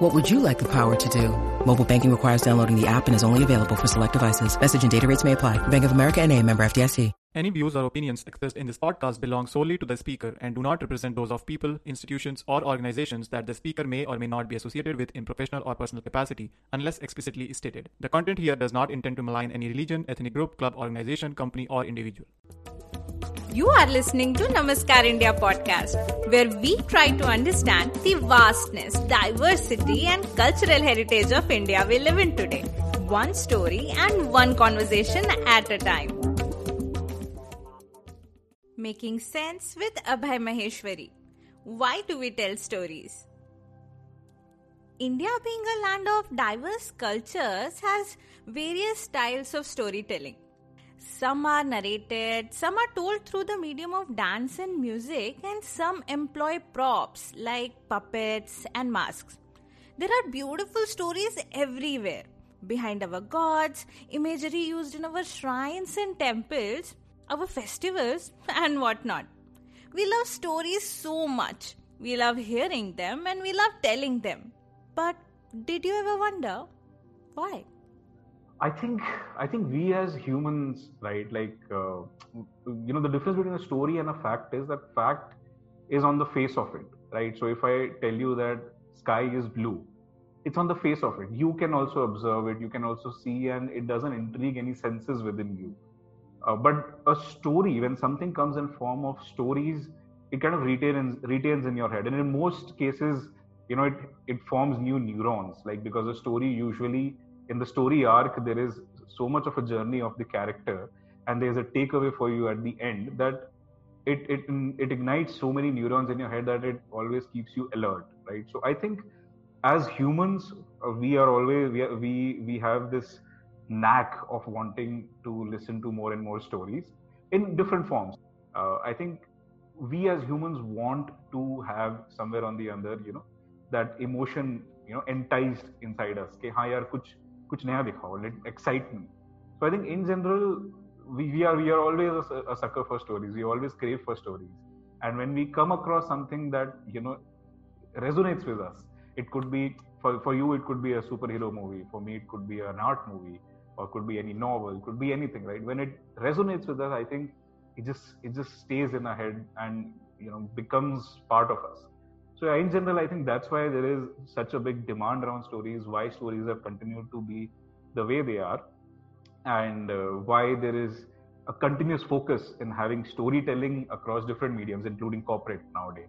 What would you like the power to do? Mobile banking requires downloading the app and is only available for select devices. Message and data rates may apply. Bank of America and a member FDIC. Any views or opinions expressed in this podcast belong solely to the speaker and do not represent those of people, institutions, or organizations that the speaker may or may not be associated with in professional or personal capacity, unless explicitly stated. The content here does not intend to malign any religion, ethnic group, club, organization, company, or individual. You are listening to Namaskar India podcast, where we try to understand the vastness, diversity, and cultural heritage of India we live in today. One story and one conversation at a time. Making sense with Abhay Maheshwari. Why do we tell stories? India, being a land of diverse cultures, has various styles of storytelling. Some are narrated, some are told through the medium of dance and music, and some employ props like puppets and masks. There are beautiful stories everywhere. Behind our gods, imagery used in our shrines and temples, our festivals, and whatnot. We love stories so much. We love hearing them and we love telling them. But did you ever wonder why? I think I think we as humans, right? Like uh, you know, the difference between a story and a fact is that fact is on the face of it, right? So if I tell you that sky is blue, it's on the face of it. You can also observe it. You can also see, and it doesn't intrigue any senses within you. Uh, but a story, when something comes in form of stories, it kind of retains retains in your head, and in most cases, you know, it it forms new neurons. Like because a story usually in the story arc there is so much of a journey of the character, and there's a takeaway for you at the end that it it it ignites so many neurons in your head that it always keeps you alert, right? So I think as humans, uh, we are always we we we have this knack of wanting to listen to more and more stories in different forms. Uh, I think we as humans want to have somewhere on the other, you know, that emotion, you know, enticed inside us. कि हाँ यार कुछ कुछ नया दिखाओ, let excite me. So I think in general, we, we are we are always a, a sucker for stories. We always crave for stories, and when we come across something that you know resonates with us, it could be for for you it could be a superhero movie. For me, it could be an art movie or could be any novel, could be anything, right? When it resonates with us, I think it just it just stays in our head and you know becomes part of us. So in general, I think that's why there is such a big demand around stories. Why stories have continued to be the way they are, and uh, why there is a continuous focus in having storytelling across different mediums, including corporate nowadays.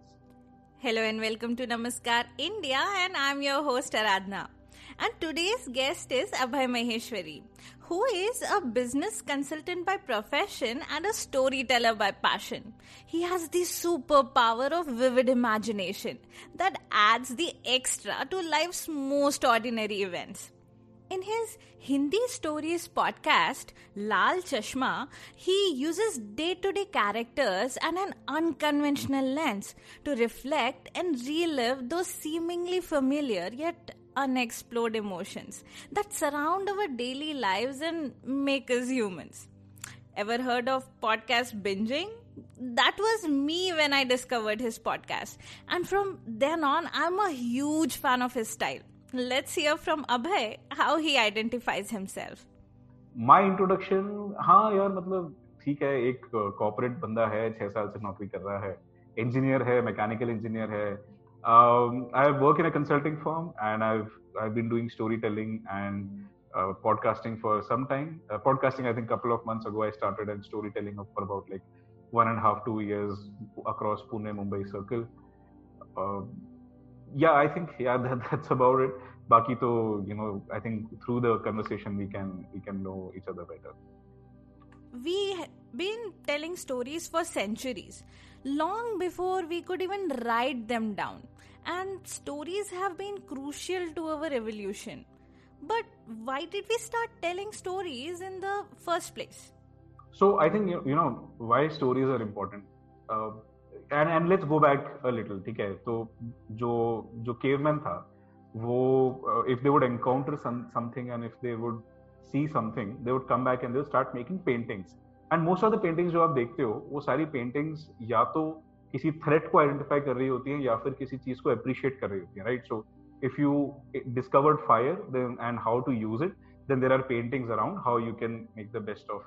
Hello and welcome to Namaskar India, and I'm your host Aradhna. And today's guest is Abhay Maheshwari, who is a business consultant by profession and a storyteller by passion. He has the superpower of vivid imagination that adds the extra to life's most ordinary events. In his Hindi Stories podcast, Lal Chashma, he uses day to day characters and an unconventional lens to reflect and relive those seemingly familiar yet unexplored emotions that surround our daily lives and make us humans. Ever heard of podcast binging? That was me when I discovered his podcast. And from then on, I'm a huge fan of his style. Let's hear from Abhay how he identifies himself. My introduction, हाँ यार मतलब ठीक है एक corporate बंदा है छह साल से नौकरी कर रहा है इंजीनियर है मैकेनिकल इंजीनियर है um, I work in a consulting firm, and I've I've been doing storytelling and uh, podcasting for some time. Uh, podcasting, I think, a couple of months ago, I started, and storytelling for about like one and a half, two years across Pune, Mumbai circle. Uh, yeah, I think yeah, that, that's about it. Baki to, you know, I think through the conversation we can we can know each other better. We been telling stories for centuries, long before we could even write them down and stories have been crucial to our evolution. But why did we start telling stories in the first place? So I think you, you know why stories are important. Uh, and and let's go back a little ठीक है तो जो जो caveman था वो uh, if they would encounter some something and if they would see something they would come back and they would start making paintings And most of the paintings जो आप देखते हो, वो सारी पेंटिंग्स या तो किसी थ्रेट को आइडेंटिफाई कर रही होती है या फिर किसी चीज़ को अप्रिशिएट कर रही होती है right so if you discovered fire and how to use it then there are paintings around how you can make the best of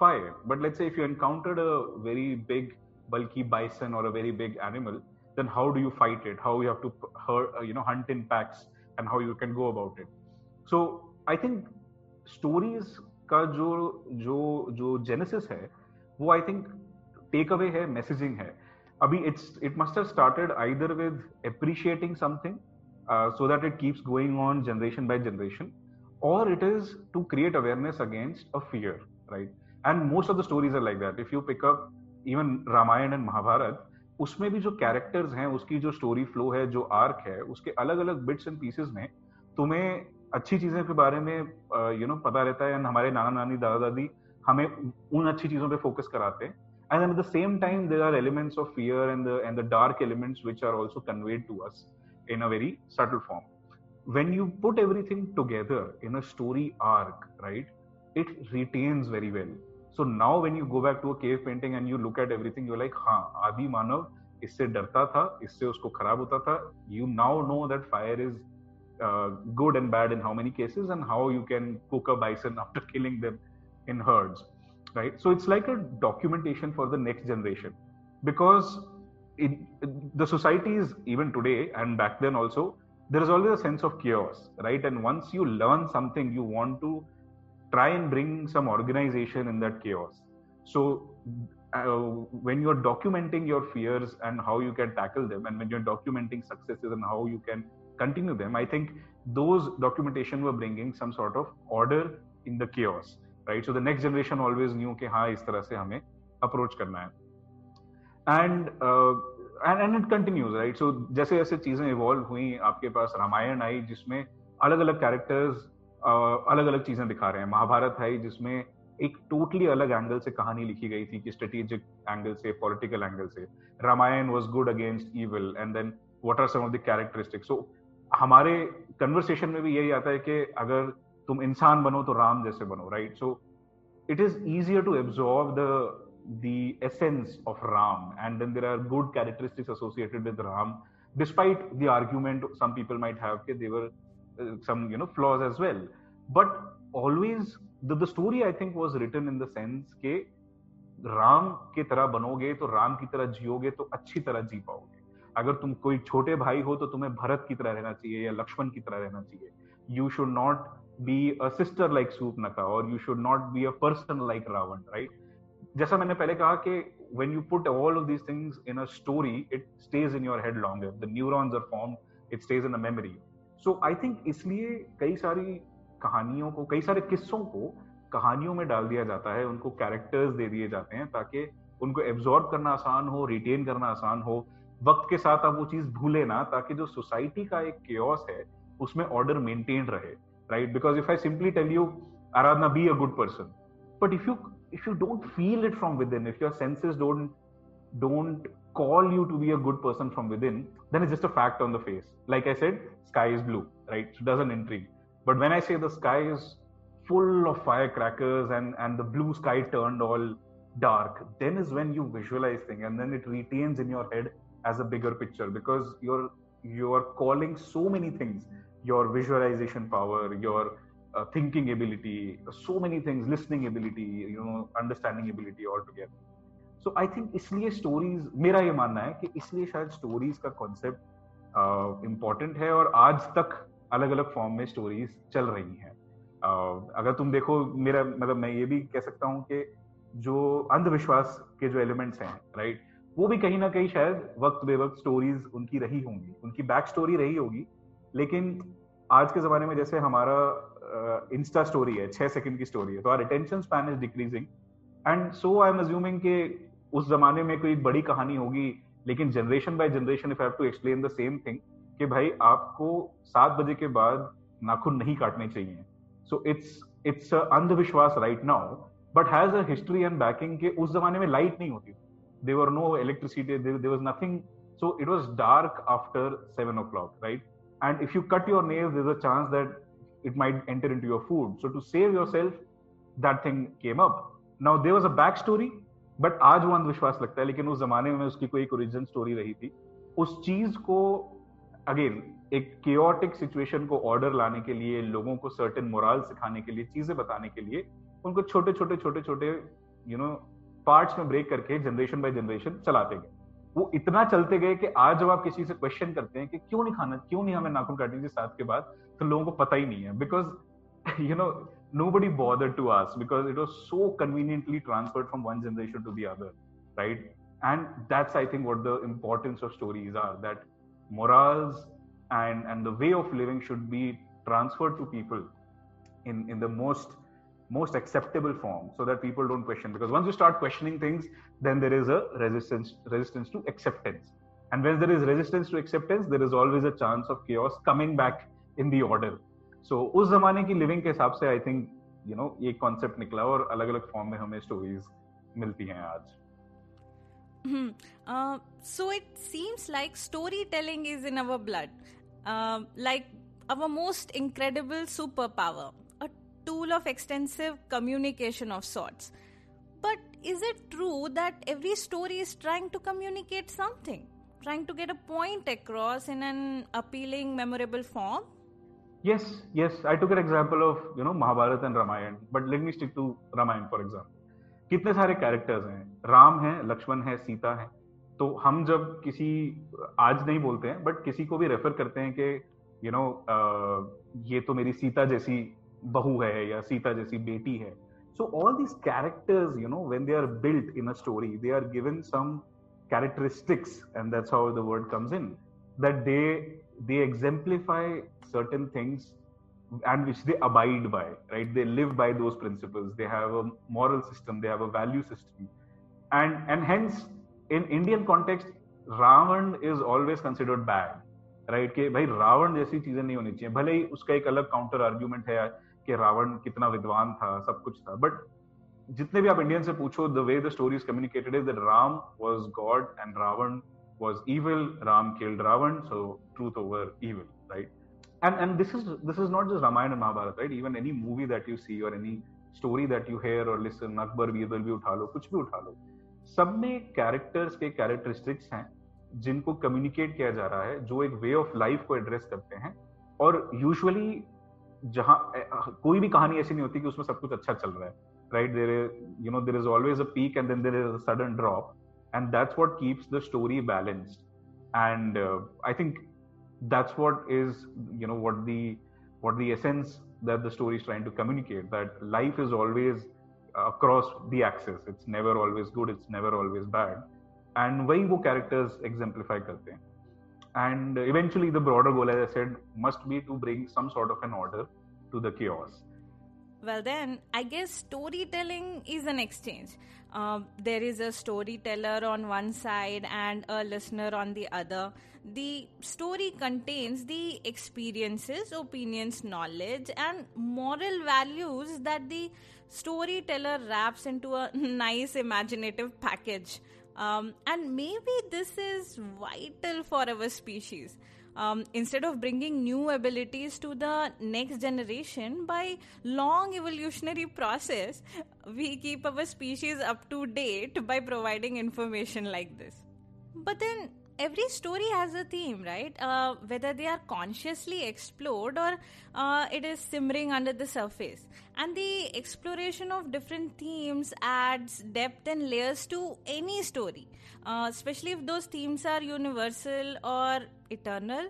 fire but let's if you encountered a very big बल्कि bison और a very big animal then how do you fight it how you have to you know hunt in packs and how you can go about it so I think stories का जो जो genesis है, वो I think take away है messaging है. अभी it's it must have started either with appreciating something so that it keeps going on generation by generation और it is to create awareness against a fear right and most of the stories are like that if you pick up even Ramayana and Mahabharata उसमें भी जो characters हैं, उसकी जो story flow है, जो arc है, उसके अलग अलग बिट्स एंड पीसेज में तुम्हें अच्छी चीज़ें के बारे में uh, यू नो पता रहता है एंड हमारे नाना नानी दादा दादी हमें उन अच्छी चीज़ों पे फोकस कराते हैं। And at the same time there are elements of fear and and the dark elements which are also conveyed to us in a very subtle form when you put everything together in a story arc right it retains very well so now when you go back to a cave painting and you look at everything you like हाँ आदि मानव इससे डरता था, इससे उसको खराब होता था। You now know that fire is good and bad in how many cases and how you can cook a bison after killing them in herds right? So it's like a documentation for the next generation because in the societies even today and back then also there is always a sense of chaos right? And once you learn something you want to try and bring some organization in that chaos. So uh, when you're documenting your fears and how you can tackle them and when you're documenting successes and how you can continue them i think those documentation were bringing some sort of order in the chaos right? So the next generation always knew कि हाँ इस तरह से हमें approach करना है। And and and it continues right so जैसे जैसे चीज़ें इवॉल्व हुई, आपके पास रामायण आई, जिसमें अलग अलग कैरेक्टर्स अलग अलग चीज़ें दिखा रहे हैं। महाभारत है जिसमें एक टोटली अलग एंगल से कहानी लिखी गई थी कि स्ट्रेटेजिक एंगल से पॉलिटिकल एंगल से। Ramayana was good against evil and then what are some of the characteristics so हमारे कन्वर्सेशन में भी यही आता है कि अगर तुम इंसान बनो तो राम जैसे बनो right so it is easier to absorb the the essence of Ram, and then there are good characteristics associated with Ram, despite the argument some people might have that there were uh, some you know flaws as well. But always the, the story I think was written in the sense के राम की तरह बनोगे तो राम की तरह जियोगे तो अच्छी तरह जी पाओगे अगर तुम कोई छोटे भाई हो तो तुम्हें भरत की तरह रहना चाहिए या लक्ष्मण की तरह रहना चाहिए you should not be a sister like Surpanakha और you should not be a person like Ravana right जैसा मैंने पहले कहा कि when you put all of these things in a story, it stays in your head longer. The neurons are formed, it stays in a memory. So I think इसलिए कई सारी कहानियों को कई सारे किस्सों को कहानियों में डाल दिया जाता है उनको कैरेक्टर्स दे दिए जाते हैं ताकि उनको एब्जॉर्ब करना आसान हो रिटेन करना आसान हो वक्त के साथ आप वो चीज़ भूले ना ताकि जो सोसाइटी का एक केयस है उसमें ऑर्डर मेंटेन रहे right? Because if I simply tell you, Aradhna, be a good person, but if you if you don't feel it from within, if your senses don't don't call you to be a good person from within, then it's just a fact on the face. Like I said, sky is blue, right? So it doesn't intrigue. But when I say the sky is full of firecrackers and and the blue sky turned all dark, then is when you visualize things and then it retains in your head as a bigger picture because you're you are calling so many things your visualization power your uh, thinking ability, so many things, listening ability, you know, understanding ability altogether. So I think इसलिए stories मेरा ये मानना है कि इसलिए शायद stories का concept important uh, है और आज तक अलग अलग फॉर्म में स्टोरीज चल रही हैं uh, अगर तुम देखो मेरा मतलब मैं ये भी कह सकता हूँ कि जो अंधविश्वास के जो एलिमेंट्स हैं राइट वो भी कहीं ना कहीं शायद वक्त बे वक्त स्टोरीज उनकी रही होंगी उनकी बैक स्टोरी रही होगी लेकिन आज के जमाने में जैसे हमारा इंस्टा uh, स्टोरी है छह सेकंड की स्टोरी है तो our attention span is decreasing and so I am assuming कि उस जमाने में कोई बड़ी कहानी होगी लेकिन generation by generation if have to explain the same thing कि भाई आपको सात बजे के बाद नाखून नहीं काटने चाहिए। सो इट्स इट्स अंधविश्वास right now but has a history and backing के उस जमाने में लाइट नहीं होती। They were no electricity there was nothing so it was dark after seven o'clock right and if you cut your nails there a chance that it might enter into your food. So to save yourself, that thing came up. Now there was a back story, but आज वो अंधविश्वास लगता है लेकिन उस जमाने में उसकी कोई एक ओरिजिन स्टोरी रही थी उस चीज़ को अगेन एक केओटिक सिचुएशन को ऑर्डर लाने के लिए लोगों को सर्टेन मोरल सिखाने के लिए चीज़ें बताने के लिए उनको छोटे छोटे छोटे छोटे यू नो पार्ट्स में ब्रेक करके जनरेशन बाय जनरेशन चलाते गए वो इतना चलते गए कि आज जब आप किसी से क्वेश्चन करते हैं कि क्यों नहीं खाना, क्यों नहीं हमें नाखून काटने की साथ के बाद तो लोगों को पता ही नहीं है। Because you know nobody bothered to ask because it was so conveniently transferred from one generation to the other right and that's I think what the importance of stories are that moral and and the way of living should be transferred to people in in the most most acceptable form so that people don't question because once you start questioning things then there is a resistance resistance to acceptance and when there is resistance to acceptance there is always a chance of chaos coming back in the order so so, उस जमाने की living के हिसाब से I think you know ये concept निकला और अलग अलग फॉर्म में हमें स्टोरीज मिलती हैं आज Hmm. Uh, so it seems like storytelling is in our blood, uh, like our most incredible superpower, a Tool of extensive communication of sorts. But is it true that every story is trying to communicate something, trying to get a point across in an appealing, memorable form? Yes, yes. I took an example of you know Mahabharata and Ramayana, but let me stick to Ramayana for example. कितने सारे characters हैं राम है लक्ष्मण है सीता है तो हम जब किसी आज नहीं बोलते हैं बट किसी को भी रेफर करते हैं कि यू नो ये तो मेरी सीता जैसी बहू है या सीता जैसी बेटी है so all these characters you know when they are built in a story they are given some characteristics and that's how the word comes in that they they exemplify certain things and which they abide by right they live by those principles they have a moral system they have a value system and and hence in indian context ravan is always considered bad right कि भाई रावण जैसी चीज़ें नहीं होनी चाहिए भले ही उसका एक अलग काउंटर आर्ग्यूमेंट है कि रावण कितना विद्वान था, सब कुछ था। बट जितने भी आप इंडियन से पूछो the way the story communicated is that Ram was god and Ravana was evil Ram killed Ravana so truth over evil right and and this is this is not just Ramayana and Mahabharata right even any movie that you see और any story that you hear और listen Akbar भी इधर भी उठा लो कुछ भी उठा लो सब में कैरेक्टर्स के कैरेक्टरिस्टिक्स हैं, जिनको कम्युनिकेट किया जा रहा है, जो एक वे ऑफ़ लाइफ को एड्रेस करते हैं। और यूजुअली जहाँ कोई भी कहानी ऐसी नहीं होती कि उसमें सब कुछ अच्छा चल रहा है right there you know there is always a peak and then there is a sudden drop and that's what keeps the story balanced and I think that's what is you know what the what the essence that the story is trying to communicate that life is always across the axis it's never always good it's never always bad and वही वो characters exemplify करते हैं. And eventually the broader goal as I said must be to bring some sort of an order to the chaos. Well then i guess storytelling is an exchange. Uh, there is a storyteller on one side and a listener on the other. The story contains the experiences opinions knowledge and moral values that the storyteller wraps into a nice imaginative package. Um, and maybe this is vital for our species um, instead of bringing new abilities to the next generation by long evolutionary process we keep our species up to date by providing information like this. But then every story has a theme right? Uh, whether they are consciously explored or uh, it is simmering under the surface. And the exploration of different themes adds depth and layers to any story. Uh, especially if those themes are universal or eternal.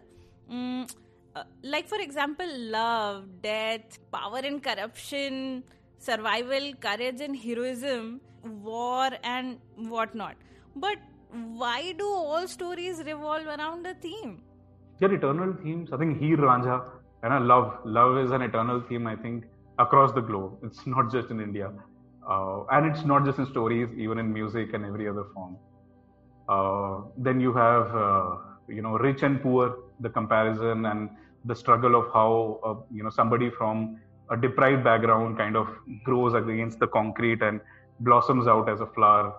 Mm, uh, like for example love death power and corruption survival courage and heroism war and whatnot. But why do all stories revolve around a theme? They're eternal themes. I think Heer, Ranjha and I love love is an eternal theme. I think across the globe. It's not just in India, uh, and it's not just in stories, even in music and every other form. Uh, then you have uh, you know rich and poor, the comparison and the struggle of how uh, you know somebody from a deprived background kind of grows against the concrete and blossoms out as a flower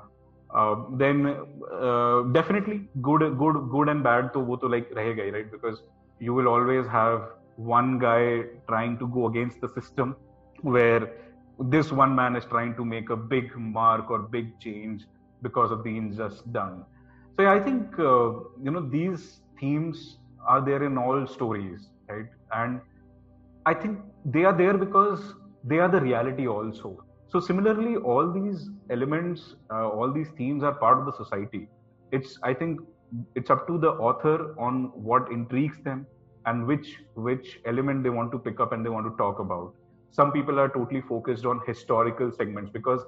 uh, then uh, definitely good good good and bad to wo to like rahega right? Because you will always have one guy trying to go against the system where this one man is trying to make a big mark or big change because of the injustice done. So yeah, i think uh, you know these themes are there in all stories right? And i think they are there because they are the reality also so similarly all these elements uh, all these themes are part of the society. It's i think it's up to the author on what intrigues them and which which element they want to pick up and they want to talk about. Some people are totally focused on historical segments because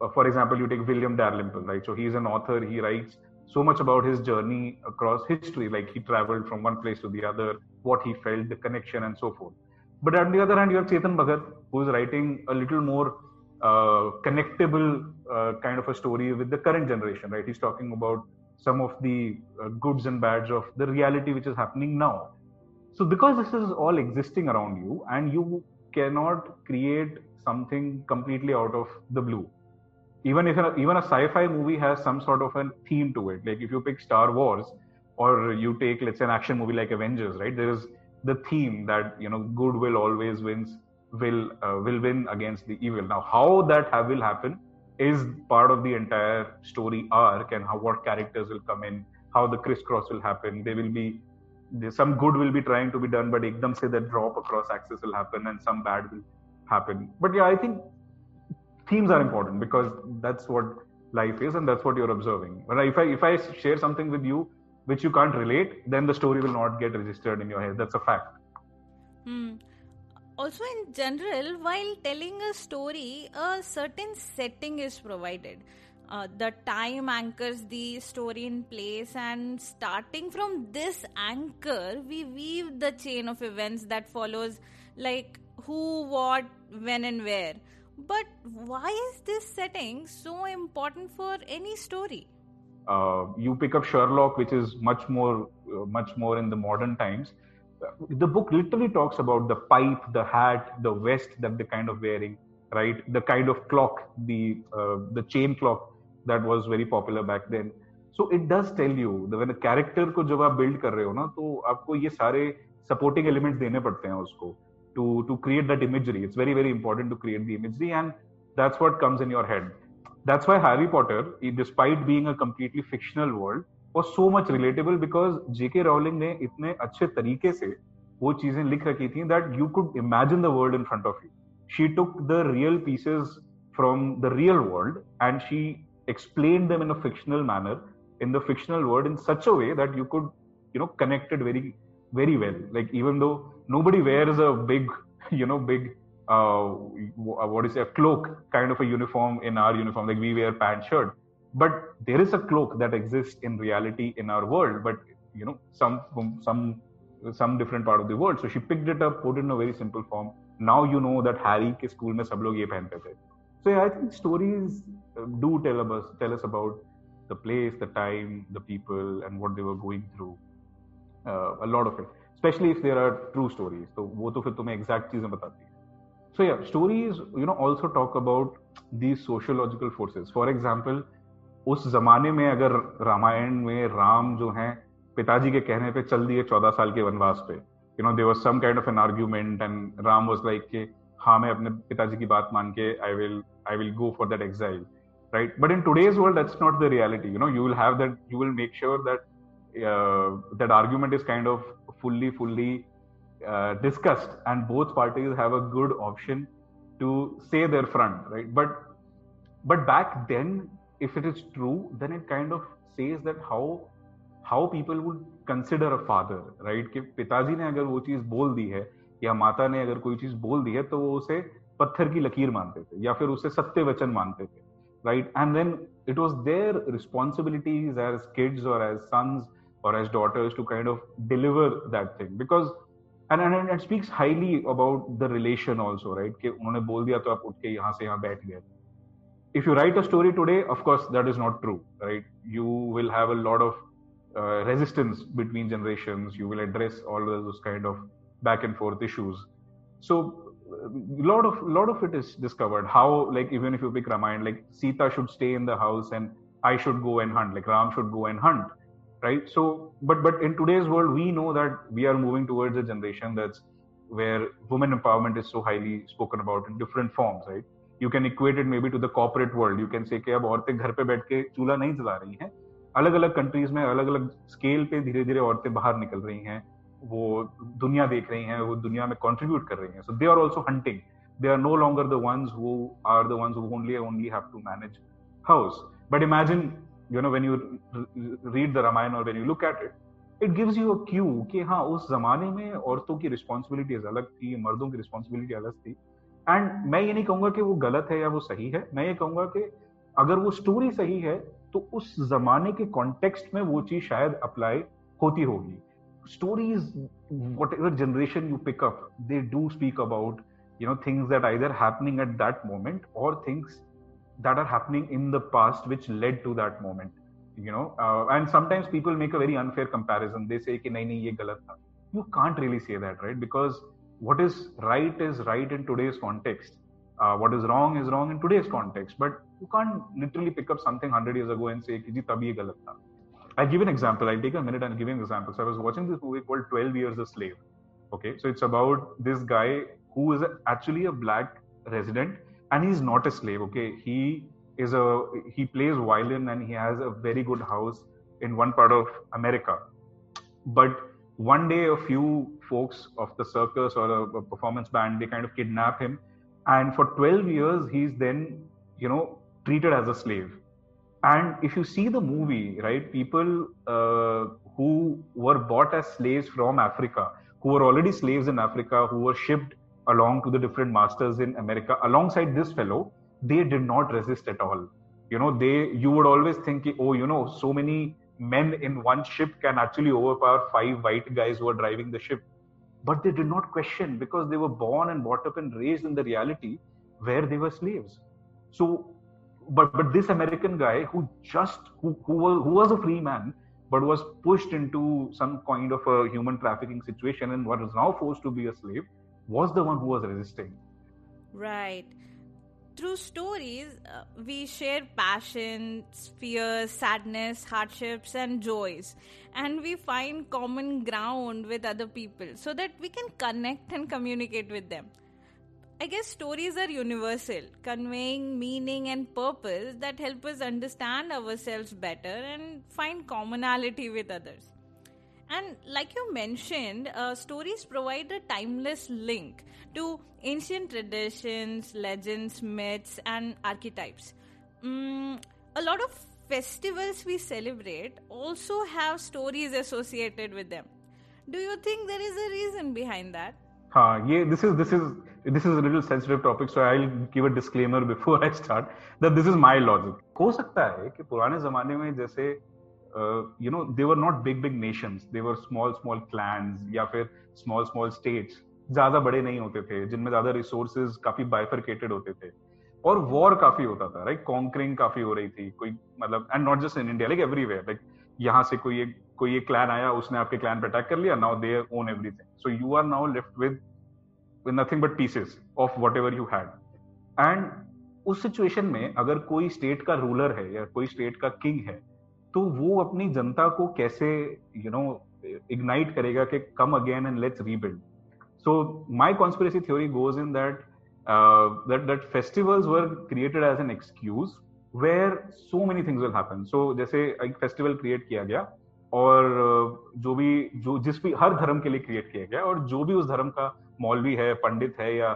uh, for example you take william dalrymple right? So he's an author. He writes so much about his journey across history. Like he traveled from one place to the other what he felt the connection and so forth. But on the other hand you have chetan bhagat who is writing a little more connectable uh, kind of a story with the current generation right? He's talking about some of the uh, goods and bads of the reality which is happening now. So because this is all existing around you and you cannot create something completely out of the blue. Even if a, even a sci-fi movie has some sort of a theme to it like if you pick star wars or you take let's say an action movie like avengers right? There is the theme that you know good will always wins will uh, will win against the evil. Now how that will happen is part of the entire story arc and how what characters will come in how the crisscross will happen. There will be some good will be trying to be done but ekdam say that drop across axis will happen and some bad will happen. But yeah i think themes are important because that's what life is and that's what you're observing. But if i if i share something with you which you can't relate then the story will not get registered in your head. That's a fact. Hmm. Also in general while telling a story a certain setting is provided uh, the time anchors the story in place and starting from this anchor we weave the chain of events that follows like who what when and where but why is this setting so important for any story? Uh, you pick up Sherlock, which is much more, uh, much more in the modern times The book literally talks about the pipe, the hat, the vest that they're kind of wearing, right? The kind of clock, the uh, the chain clock that was very popular back then. So it does tell you that when a character को जब आप build कर रहे हो ना तो आपको ये सारे supporting elements देने पड़ते हैं उसको to to create that imagery it's very very important to create the imagery and that's what comes in your head that's why harry potter despite being a completely fictional world was so much relatable because jk rowling ने इतने अच्छे तरीके से वो चीजें लिख रखी थी that you could imagine the world in front of you she took the real pieces from the real world and she explained them in a fictional manner in the fictional world in such a way that you could you know connect it very very well like even though nobody wears a big, you know, big uh, what is a cloak kind of a uniform in our uniform like we wear pant shirt but there is a cloak that exists in reality in our world but you know some some some different part of the world. So she picked it up put it in a very simple form. Now you know that harry ke school mein sab log ye pehante the. So yeah, i think stories uh, do tell us tell us about the place the time the people and what they were going through. Uh, a lot of it. Especially if there are true stories. So wo to fir tumhe exact cheezein batati so yeah stories you know also talk about these sociological forces. For example उस जमाने में अगर रामायण में राम जो हैं, पिताजी के कहने पे चल दिए चौदह साल के वनवास पे। You know there some kind of an argument and Ram was like के हाँ मैं अपने पिताजी की बात मान के I will I will go for that exile right but in today's world that's not the reality you know you will have that you will make sure that that argument is kind of fully fully discussed and both parties have a good option to say their front right but but back then if it is true then it kind of says that how how people would consider a father right कि पिताजी ने अगर वो चीज़ बोल दी है या माता ने अगर कोई चीज़ बोल दी है तो वो उसे पत्थर की लकीर मानते थे या फिर उसे सत्य वचन मानते थे right and then it was their responsibilities as kids or as sons or as daughters to kind of deliver that thing because and, and it speaks highly about the relation also right कि उन्होंने बोल दिया तो आप उठ के यहाँ से यहाँ बैठ गए if you write a story today of course that is not true right? You will have a lot of uh, resistance between generations. You will address all those kind of back and forth issues. So lot of lot of it is discovered. How like even if you pick ramayana like sita should stay in the house and i should go and hunt like ram should go and hunt right? So but but in today's world we know that we are moving towards a generation that's where women empowerment is so highly spoken about in different forms right you can equate it maybe to the corporate world you can say अब औरतें घर पे बैठ के चूल्हा नहीं जला रही हैं। अलग अलग कंट्रीज़ में अलग अलग स्केल पे धीरे धीरे औरतें बाहर निकल रही हैं। वो दुनिया देख रही हैं, वो दुनिया में कॉन्ट्रीब्यूट कर रही हैं। So they are also hunting they are no longer the ones who are the ones only only have to manage house but imagine you know when you read the Ramayana और when you look at it it gives you a cue कि हाँ उस जमाने में औरतों की responsibilities अलग थी, मर्दों की रिस्पॉन्सिबिलिटी अलग थी। एंड मैं ये नहीं कहूँगा कि वो गलत है या वो सही है। मैं ये कहूँगा कि अगर वो स्टोरी सही है तो उस जमाने के कॉन्टेक्स्ट में वो चीज़ शायद अप्लाई होती होगी। Stories whatever generation you pick up they do speak about you know things that either happening at that moment और things that are happening in the past which led to that moment you know and sometimes people make a very unfair comparison they say नहीं नहीं, ये गलत था। You can't really say that right because what is right is right in today's context uh, what is wrong is wrong in today's context but you can't literally pick up something 100 years ago and say ki ji tab ye galat tha I'll give an example. I'll take a minute and give an example. So I was watching this movie called 12 Years a Slave. Okay, so it's about this guy who is actually a black resident and he's not a slave. Okay, he is a he plays violin and he has a very good house in one part of America. But one day, a few folks of the circus or a, a performance band they kind of kidnap him, and for 12 years he's then you know treated as a slave. And if you see the movie right people uh, who were bought as slaves from africa who were already slaves in africa who were shipped along to the different masters in america alongside this fellow they did not resist at all. You know they you would always think oh you know so many men in one ship can actually overpower five white guys who are driving the ship. But they did not question because they were born and brought up and raised in the reality where they were slaves. So but but this American guy who just who who was, who was a free man but was pushed into some kind of a human trafficking situation and was now forced to be a slave was the one who was resisting. Right through stories uh, we share passions fears sadness hardships and joys and we find common ground with other people so that we can connect and communicate with them I guess stories are universal, conveying meaning and purpose that help us understand ourselves better and find commonality with others. And like you mentioned, uh, stories provide a timeless link to ancient traditions, legends, myths, and archetypes. Mm, a lot of festivals we celebrate also have stories associated with them. Do you think there is a reason behind that? हाँ ये this is this is this is little sensitive topic so I give a disclaimer before I start that this is my logic हो सकता है कि पुराने जमाने में जैसे you know they were not big big nations they were small small clans या फिर स्मॉल स्मॉल स्टेट्स ज़्यादा बड़े नहीं होते थे, जिनमें ज़्यादा रिसोर्सेज काफ़ी बाइफरकेटेड होते थे। और वॉर काफ़ी होता था राइट कॉन्करिंग काफ़ी हो रही थी, कोई मतलब and not just in India like everywhere like यहाँ से कोई एक कोई एक क्लैन आया, उसने आपके क्लैन पे अटैक कर लिया now they own everything so you are now left with nothing but pieces of whatever you had and उस सिचुएशन में अगर कोई स्टेट का रूलर है या कोई स्टेट का किंग है तो वो अपनी जनता को कैसे यू नो इग्नाइट करेगा कि come again and let's rebuild so my conspiracy theory goes in that that that festivals were created as an excuse where so many things will happen. So, जैसे एक फेस्टिवल क्रिएट किया गया और जो भी, जो जिस भी, हर धर्म के लिए क्रिएट किया गया और जो भी उस धर्म का मौलवी है, पंडित है या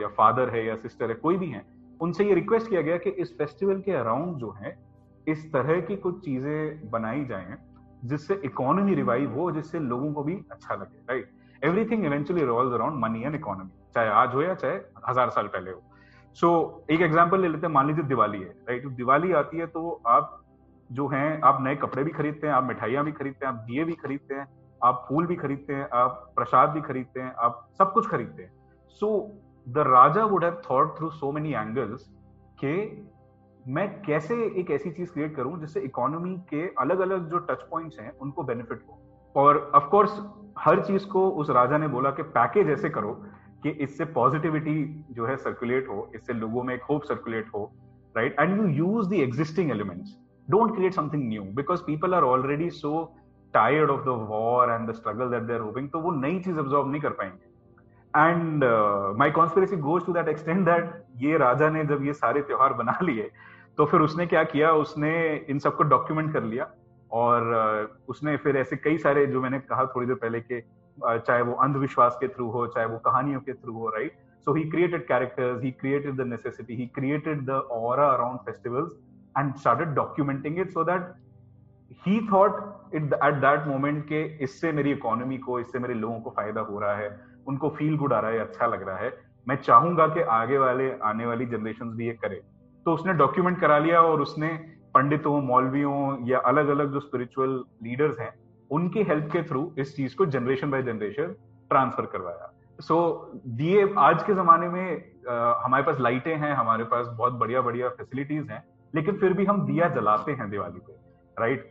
या फादर है या सिस्टर है, कोई भी है, उनसे ये रिक्वेस्ट किया गया कि इस फेस्टिवल के अराउंड जो है इस तरह की कुछ चीज़ें बनाई जाए जिससे इकोनॉमी रिवाइव हो जिससे लोगों को भी अच्छा लगे right everything eventually revolve around money and economy चाहे आज हो या चाहे हज़ार साल पहले हो। सो so, एक एग्ज़ाम्पल ले लेते हैं मान लीजिए दिवाली है राइट दिवाली आती है तो आप जो हैं आप नए कपड़े भी खरीदते हैं आप मिठाइयाँ भी खरीदते हैं आप दिए भी खरीदते हैं आप फूल भी खरीदते हैं आप प्रसाद भी खरीदते हैं आप सब कुछ खरीदते हैं। So the raja would have thought through so many angles के मैं कैसे एक ऐसी चीज़ क्रिएट करूँ जिससे इकोनॉमी के अलग अलग जो टच पॉइंट्स हैं, उनको बेनिफिट हो? और ऑफ़ कोर्स हर चीज़ को उस राजा ने बोला कि पैकेज ऐसे करो कि इससे पॉजिटिविटी जो है सर्कुलेट हो, इससे लोगों में एक होप सर्कुलेट हो right and you use the existing elements don't create something new because people are already so tired of the war and the struggle that they are hoping तो वो नई चीज़ ऑब्जॉर्व नहीं कर पाएँगे। And my conspiracy goes to that extend that ये राजा ने जब ये सारे त्योहार बना लिए तो फिर उसने क्या किया? उसने इन सबको डॉक्यूमेंट कर लिया और uh, उसने फिर ऐसे कई सारे जो मैंने कहा थोड़ी देर पहले के uh, चाहे वो अंधविश्वास के थ्रू हो चाहे वो कहानियों के थ्रू हो right so he created characters he created the necessity he created the aura around festivals and started documenting it so that he thought it at that moment के इससे मेरी इकोनॉमी को इससे मेरे लोगों को फ़ायदा हो रहा है। उनको फील गुड आ रहा है अच्छा लग रहा है। मैं चाहूँगा कि आगे वाले आने वाली जनरेशन भी ये करे। तो उसने डॉक्यूमेंट करा लिया और उसने पंडितों मौलवियों या अलग अलग जो स्पिरिचुअल लीडर्स हैं उनकी हेल्प के थ्रू इस चीज़ को जनरेशन बाय जनरेशन ट्रांसफ़र करवाया। सो so, दिए आज के जमाने में आ, हमारे पास लाइटें हैं हमारे पास बहुत बढ़िया बढ़िया फैसिलिटीज़ हैं लेकिन फिर भी हम दिया जलाते हैं दिवाली पे राइट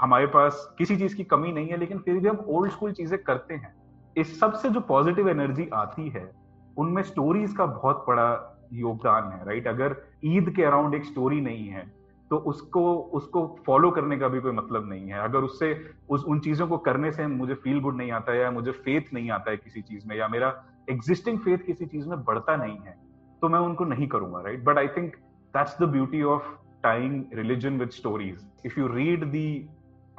हमारे पास किसी चीज़ की कमी नहीं है लेकिन फिर भी हम ओल्ड स्कूल चीज़ें करते हैं। इस सबसे जो पॉजिटिव एनर्जी आती है, उनमें स्टोरीज का बहुत बड़ा योगदान है राइट अगर ईद के अराउंड एक स्टोरी नहीं है तो उसको उसको फॉलो करने का भी कोई मतलब नहीं है। अगर उससे, उस, उन चीज़ों को करने से मुझे फील गुड नहीं आता है या मुझे फेथ नहीं आता है किसी चीज़ में या मेरा एग्जिस्टिंग फेथ किसी चीज़ में बढ़ता नहीं है तो मैं उनको नहीं करूँगा right but I think that's the beauty of time religion with stories if you read the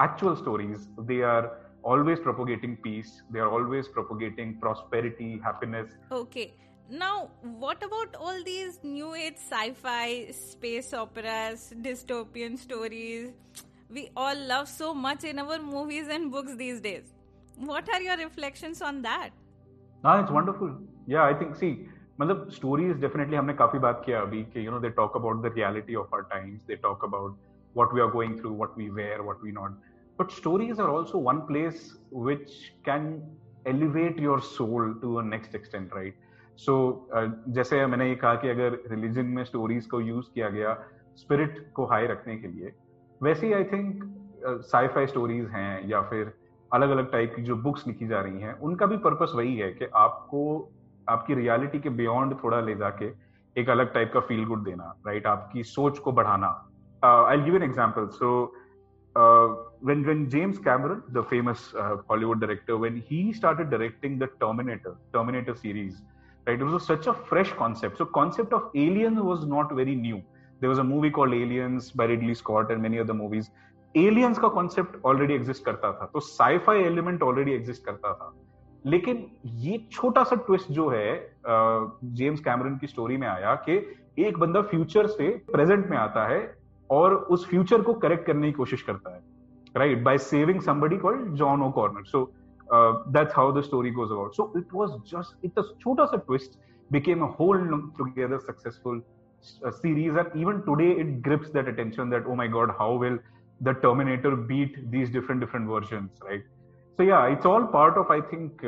actual stories they are always propagating peace they are always propagating prosperity happiness okay now what about all these new age sci-fi space operas dystopian stories we all love so much in our movies and books these days what are your reflections on that ah it's wonderful yeah i think see मतलब stories definitely हमने काफी बात किया अभी कि you know they talk about the reality of our times they talk about what we are going through what we were what we not but stories are also one place which can elevate your soul to a next extent right? So uh, जैसे मैंने ये कहा कि अगर religion में stories को use किया गया स्पिरिट को हाई रखने के लिए वैसे ही I think sci fi stories हैं या फिर अलग अलग टाइप की जो बुक्स लिखी जा रही हैं उनका भी पर्पस वही है कि आपको आपकी रियलिटी के बियॉन्ड थोड़ा ले जाके एक अलग टाइप का फील गुड देना राइट right? आपकी सोच को बढ़ाना। I give an example so when when James Cameron, the famous uh, Hollywood director, when he started directing the Terminator Terminator series, right, it was such a fresh concept. So concept of alien was not very new. There was a movie called Aliens by Ridley Scott and many other movies. Aliens का concept already exist करता था, तो sci-fi element already exist करता था. लेकिन ये छोटा सा ट्विस्ट जो है जेम्स कैमरन की स्टोरी में आया कि एक बंदा फ्यूचर से प्रेजेंट में आता है और उस फ्यूचर को करेक्ट करने की कोशिश करता है right by saving somebody called John O'Connor so that's how the story goes about so it was just it छोटा सा twist became a whole together successful series and even today it grips that attention that oh my God how will the Terminator beat these different different version right so या it's all part of I think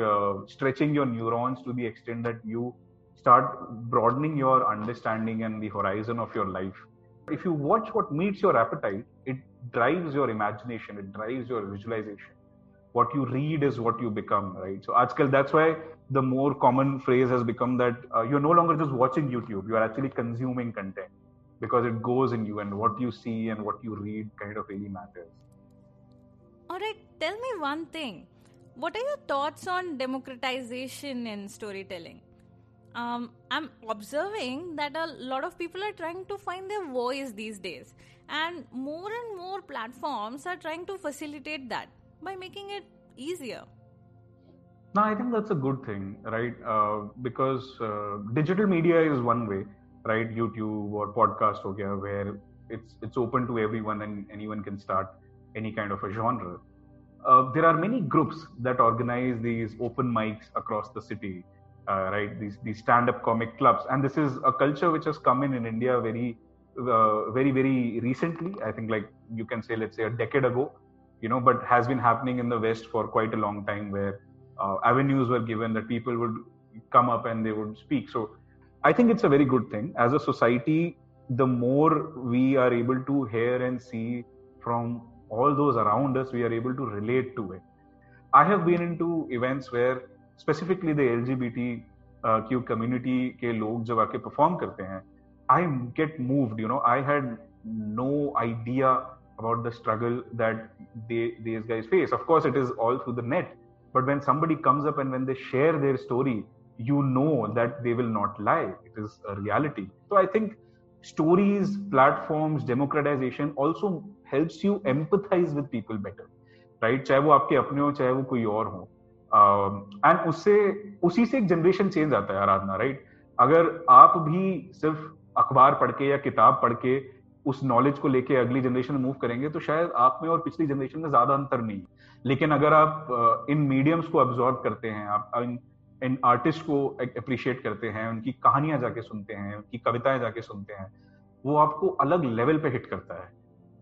stretching your neurons to the extend that you start broadening your understanding and the horizon of your life if you watch what meets your appetite it drives your imagination it drives your visualization. What you read is what you become right? So article that's why the more common phrase has become that uh, you're no longer just watching youtube you are actually consuming content because it goes in you and what you see and what you read kind of really matters. All right tell me one thing. What are your thoughts on democratization in storytelling um, I'm observing that a lot of people are trying to find their voice these days, and more and more platforms are trying to facilitate that by making it easier. No, I think that's a good thing, right? Uh, because uh, digital media is one way, right? YouTube or podcast, okay, where it's it's open to everyone and anyone can start any kind of a genre. Uh, there are many groups that organize these open mics across the city uh, right? These these stand-up comic clubs, and this is a culture which has come in in India very, uh, very, very recently. I think like you can say, let's say a decade ago, you know, but has been happening in the West for quite a long time, where uh, avenues were given that people would come up and they would speak. So I think it's a very good thing. As a society, the more we are able to hear and see from all those around us, we are able to relate to it. I have been into events where specifically the L G B T Q community के लोग जब आके perform करते हैं I get move you know I had no idea about the struggle that guys face of course it is all through the net but when somebody comes up and when they share their story you know that they will not lie it is a reality तो I think stories platform democratisation also help you empathise with people better right चाहे वो आपके अपने हो, चाहे वो कोई और हो। एंड uh, उससे उसी से एक जनरेशन चेंज आता है आराधना राइट अगर आप भी सिर्फ़ अखबार पढ़ के या किताब पढ़ के उस नॉलेज को लेके अगली जनरेशन मूव करेंगे तो शायद आप में और पिछली जनरेशन में ज़्यादा अंतर नहीं लेकिन अगर आप इन मीडियम्स को ऑब्जॉर्व करते हैं आप इन इन आर्टिस्ट को अप्रिशिएट करते हैं उनकी कहानियाँ जाके सुनते हैं उनकी कविताएँ जाके सुनते हैं वो आपको अलग लेवल पे हिट करता है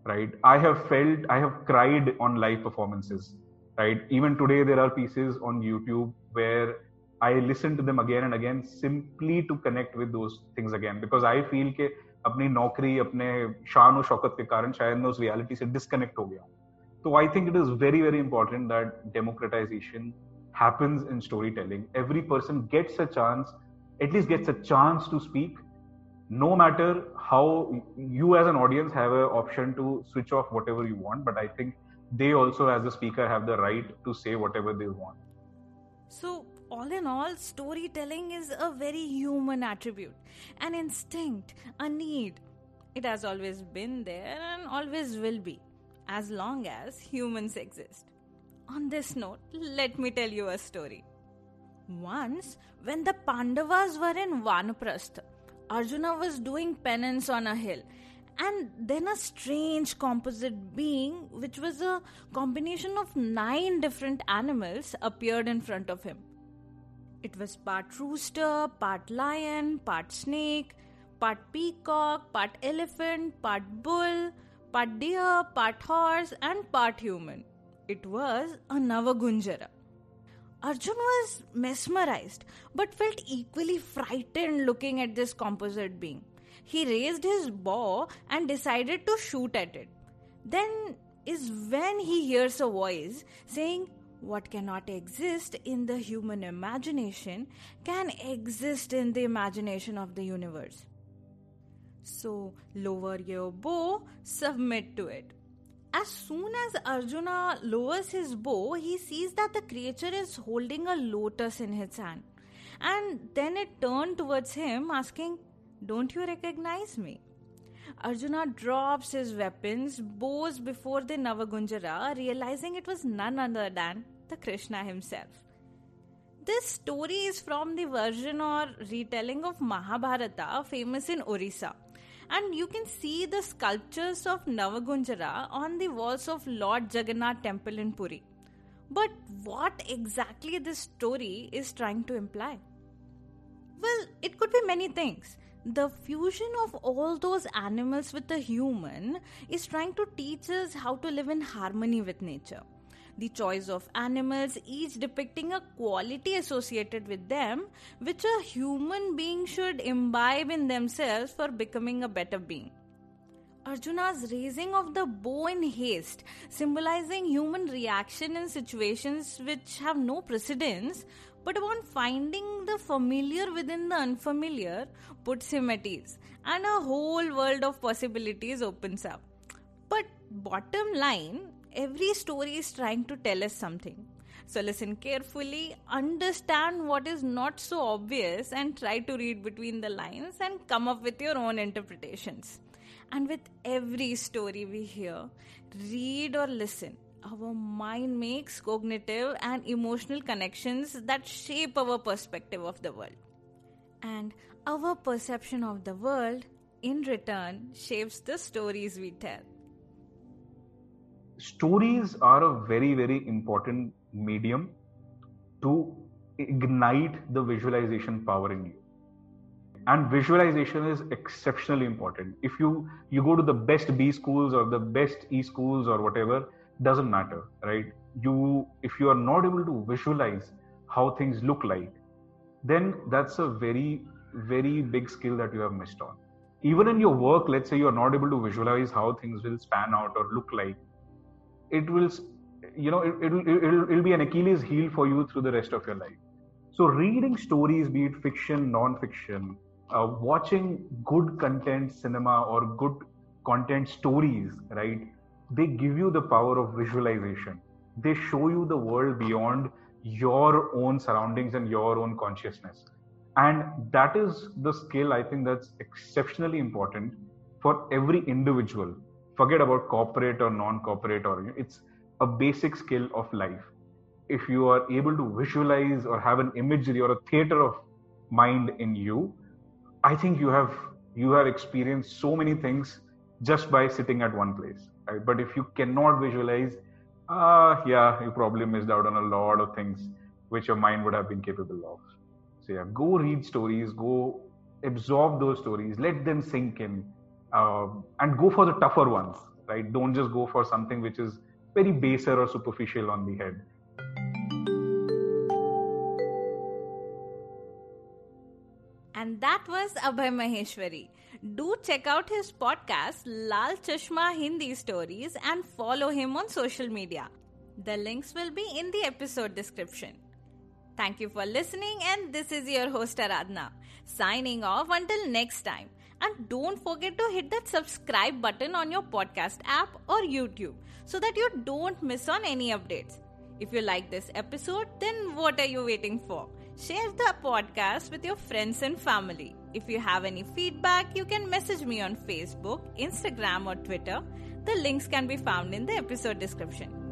right I have felt I have cried on live performances right even today there are pieces on YouTube where I listen to them again and again simply to connect with those things again because I feel के अपनी नौकरी अपने शान और शौकत के कारण शायद मैं उस रियलिटी से डिस्कनेक्ट हो गया तो I think it is very very important that democratisation happens in storytelling. Every person gets a chance, at least gets a chance to speak, no matter how you as an audience have an option to switch off whatever you want. But I think they also, as a speaker, have the right to say whatever they want. So, all in all, storytelling is a very human attribute, an instinct, a need. It has always been there and always will be, as long as humans exist. On this note, let me tell you a story. Once, when the Pandavas were in Vanaprastha, Arjuna was doing penance on a hill, and then a strange composite being, which was a combination of nine different animals, appeared in front of him. It was part rooster, part lion, part snake, part peacock, part elephant, part bull, part deer, part horse, and part human. It was a Navagunjara. Arjun was mesmerized but felt equally frightened looking at this composite being. He raised his bow and decided to shoot at it. Then is when he hears a voice saying, what cannot exist in the human imagination can exist in the imagination of the universe. So, lower your bow, submit to it. As soon as Arjuna lowers his bow, he sees that the creature is holding a lotus in his hand. And then it turned towards him, asking, Don't you recognize me? Arjuna drops his weapons, bows before the Navagunjara, realizing it was none other than the Krishna himself. This story is from the version or retelling of Mahabharata, famous in Orissa. And you can see the sculptures of Navagunjara on the walls of Lord Jagannath temple in Puri. But what exactly this story is trying to imply? Well, it could be many things. The fusion of all those animals with the human is trying to teach us how to live in harmony with nature the choice of animals, each depicting a quality associated with them, which a human being should imbibe in themselves for becoming a better being. Arjuna's raising of the bow in haste, symbolizing human reaction in situations which have no precedence, but upon finding the familiar within the unfamiliar, puts him at ease, and a whole world of possibilities opens up. But bottom line, every story is trying to tell us something. So listen carefully, understand what is not so obvious, and try to read between the lines and come up with your own interpretations. And with every story we hear, read or listen, our mind makes cognitive and emotional connections that shape our perspective of the world. And our perception of the world, in return, shapes the stories we tell. Stories are a very very important medium to ignite the visualization power in you. And visualization is exceptionally important. If you you go to the best b schools or the best e schools or whatever doesn't matter right you if you are not able to visualize how things look like then that's a very very big skill that you have missed on even in your work let's say you are not able to visualize how things will span out or look like it will you know it, it'll, it'll, it'll be an achilles heel for you through the rest of your life So, reading stories, be it fiction, non fiction, uh, watching good content cinema or good content stories, right? They give you the power of visualization. They show you the world beyond your own surroundings and your own consciousness. And that is the skill I think that's exceptionally important for every individual. Forget about corporate or non corporate, or it's a basic skill of life if you are able to visualize or have an imagery or a theater of mind in you i think you have you have experienced so many things just by sitting at one place right? But if you cannot visualize ah uh, yeah you probably missed out on a lot of things which your mind would have been capable of. So yeah go read stories go absorb those stories let them sink in uh, and go for the tougher ones right? Don't just go for something which is very baser or superficial on the head. And that was Abhay Maheshwari. Do check out his podcast, Lal Chashma Hindi Stories, and follow him on social media. The links will be in the episode description. Thank you for listening, and this is your host Aradhna, signing off until next time. And don't forget to hit that subscribe button on your podcast app or YouTube so that you don't miss on any updates. If you like this episode, then what are you waiting for? Share the podcast with your friends and family. If you have any feedback, you can message me on Facebook, Instagram, or Twitter. The links can be found in the episode description.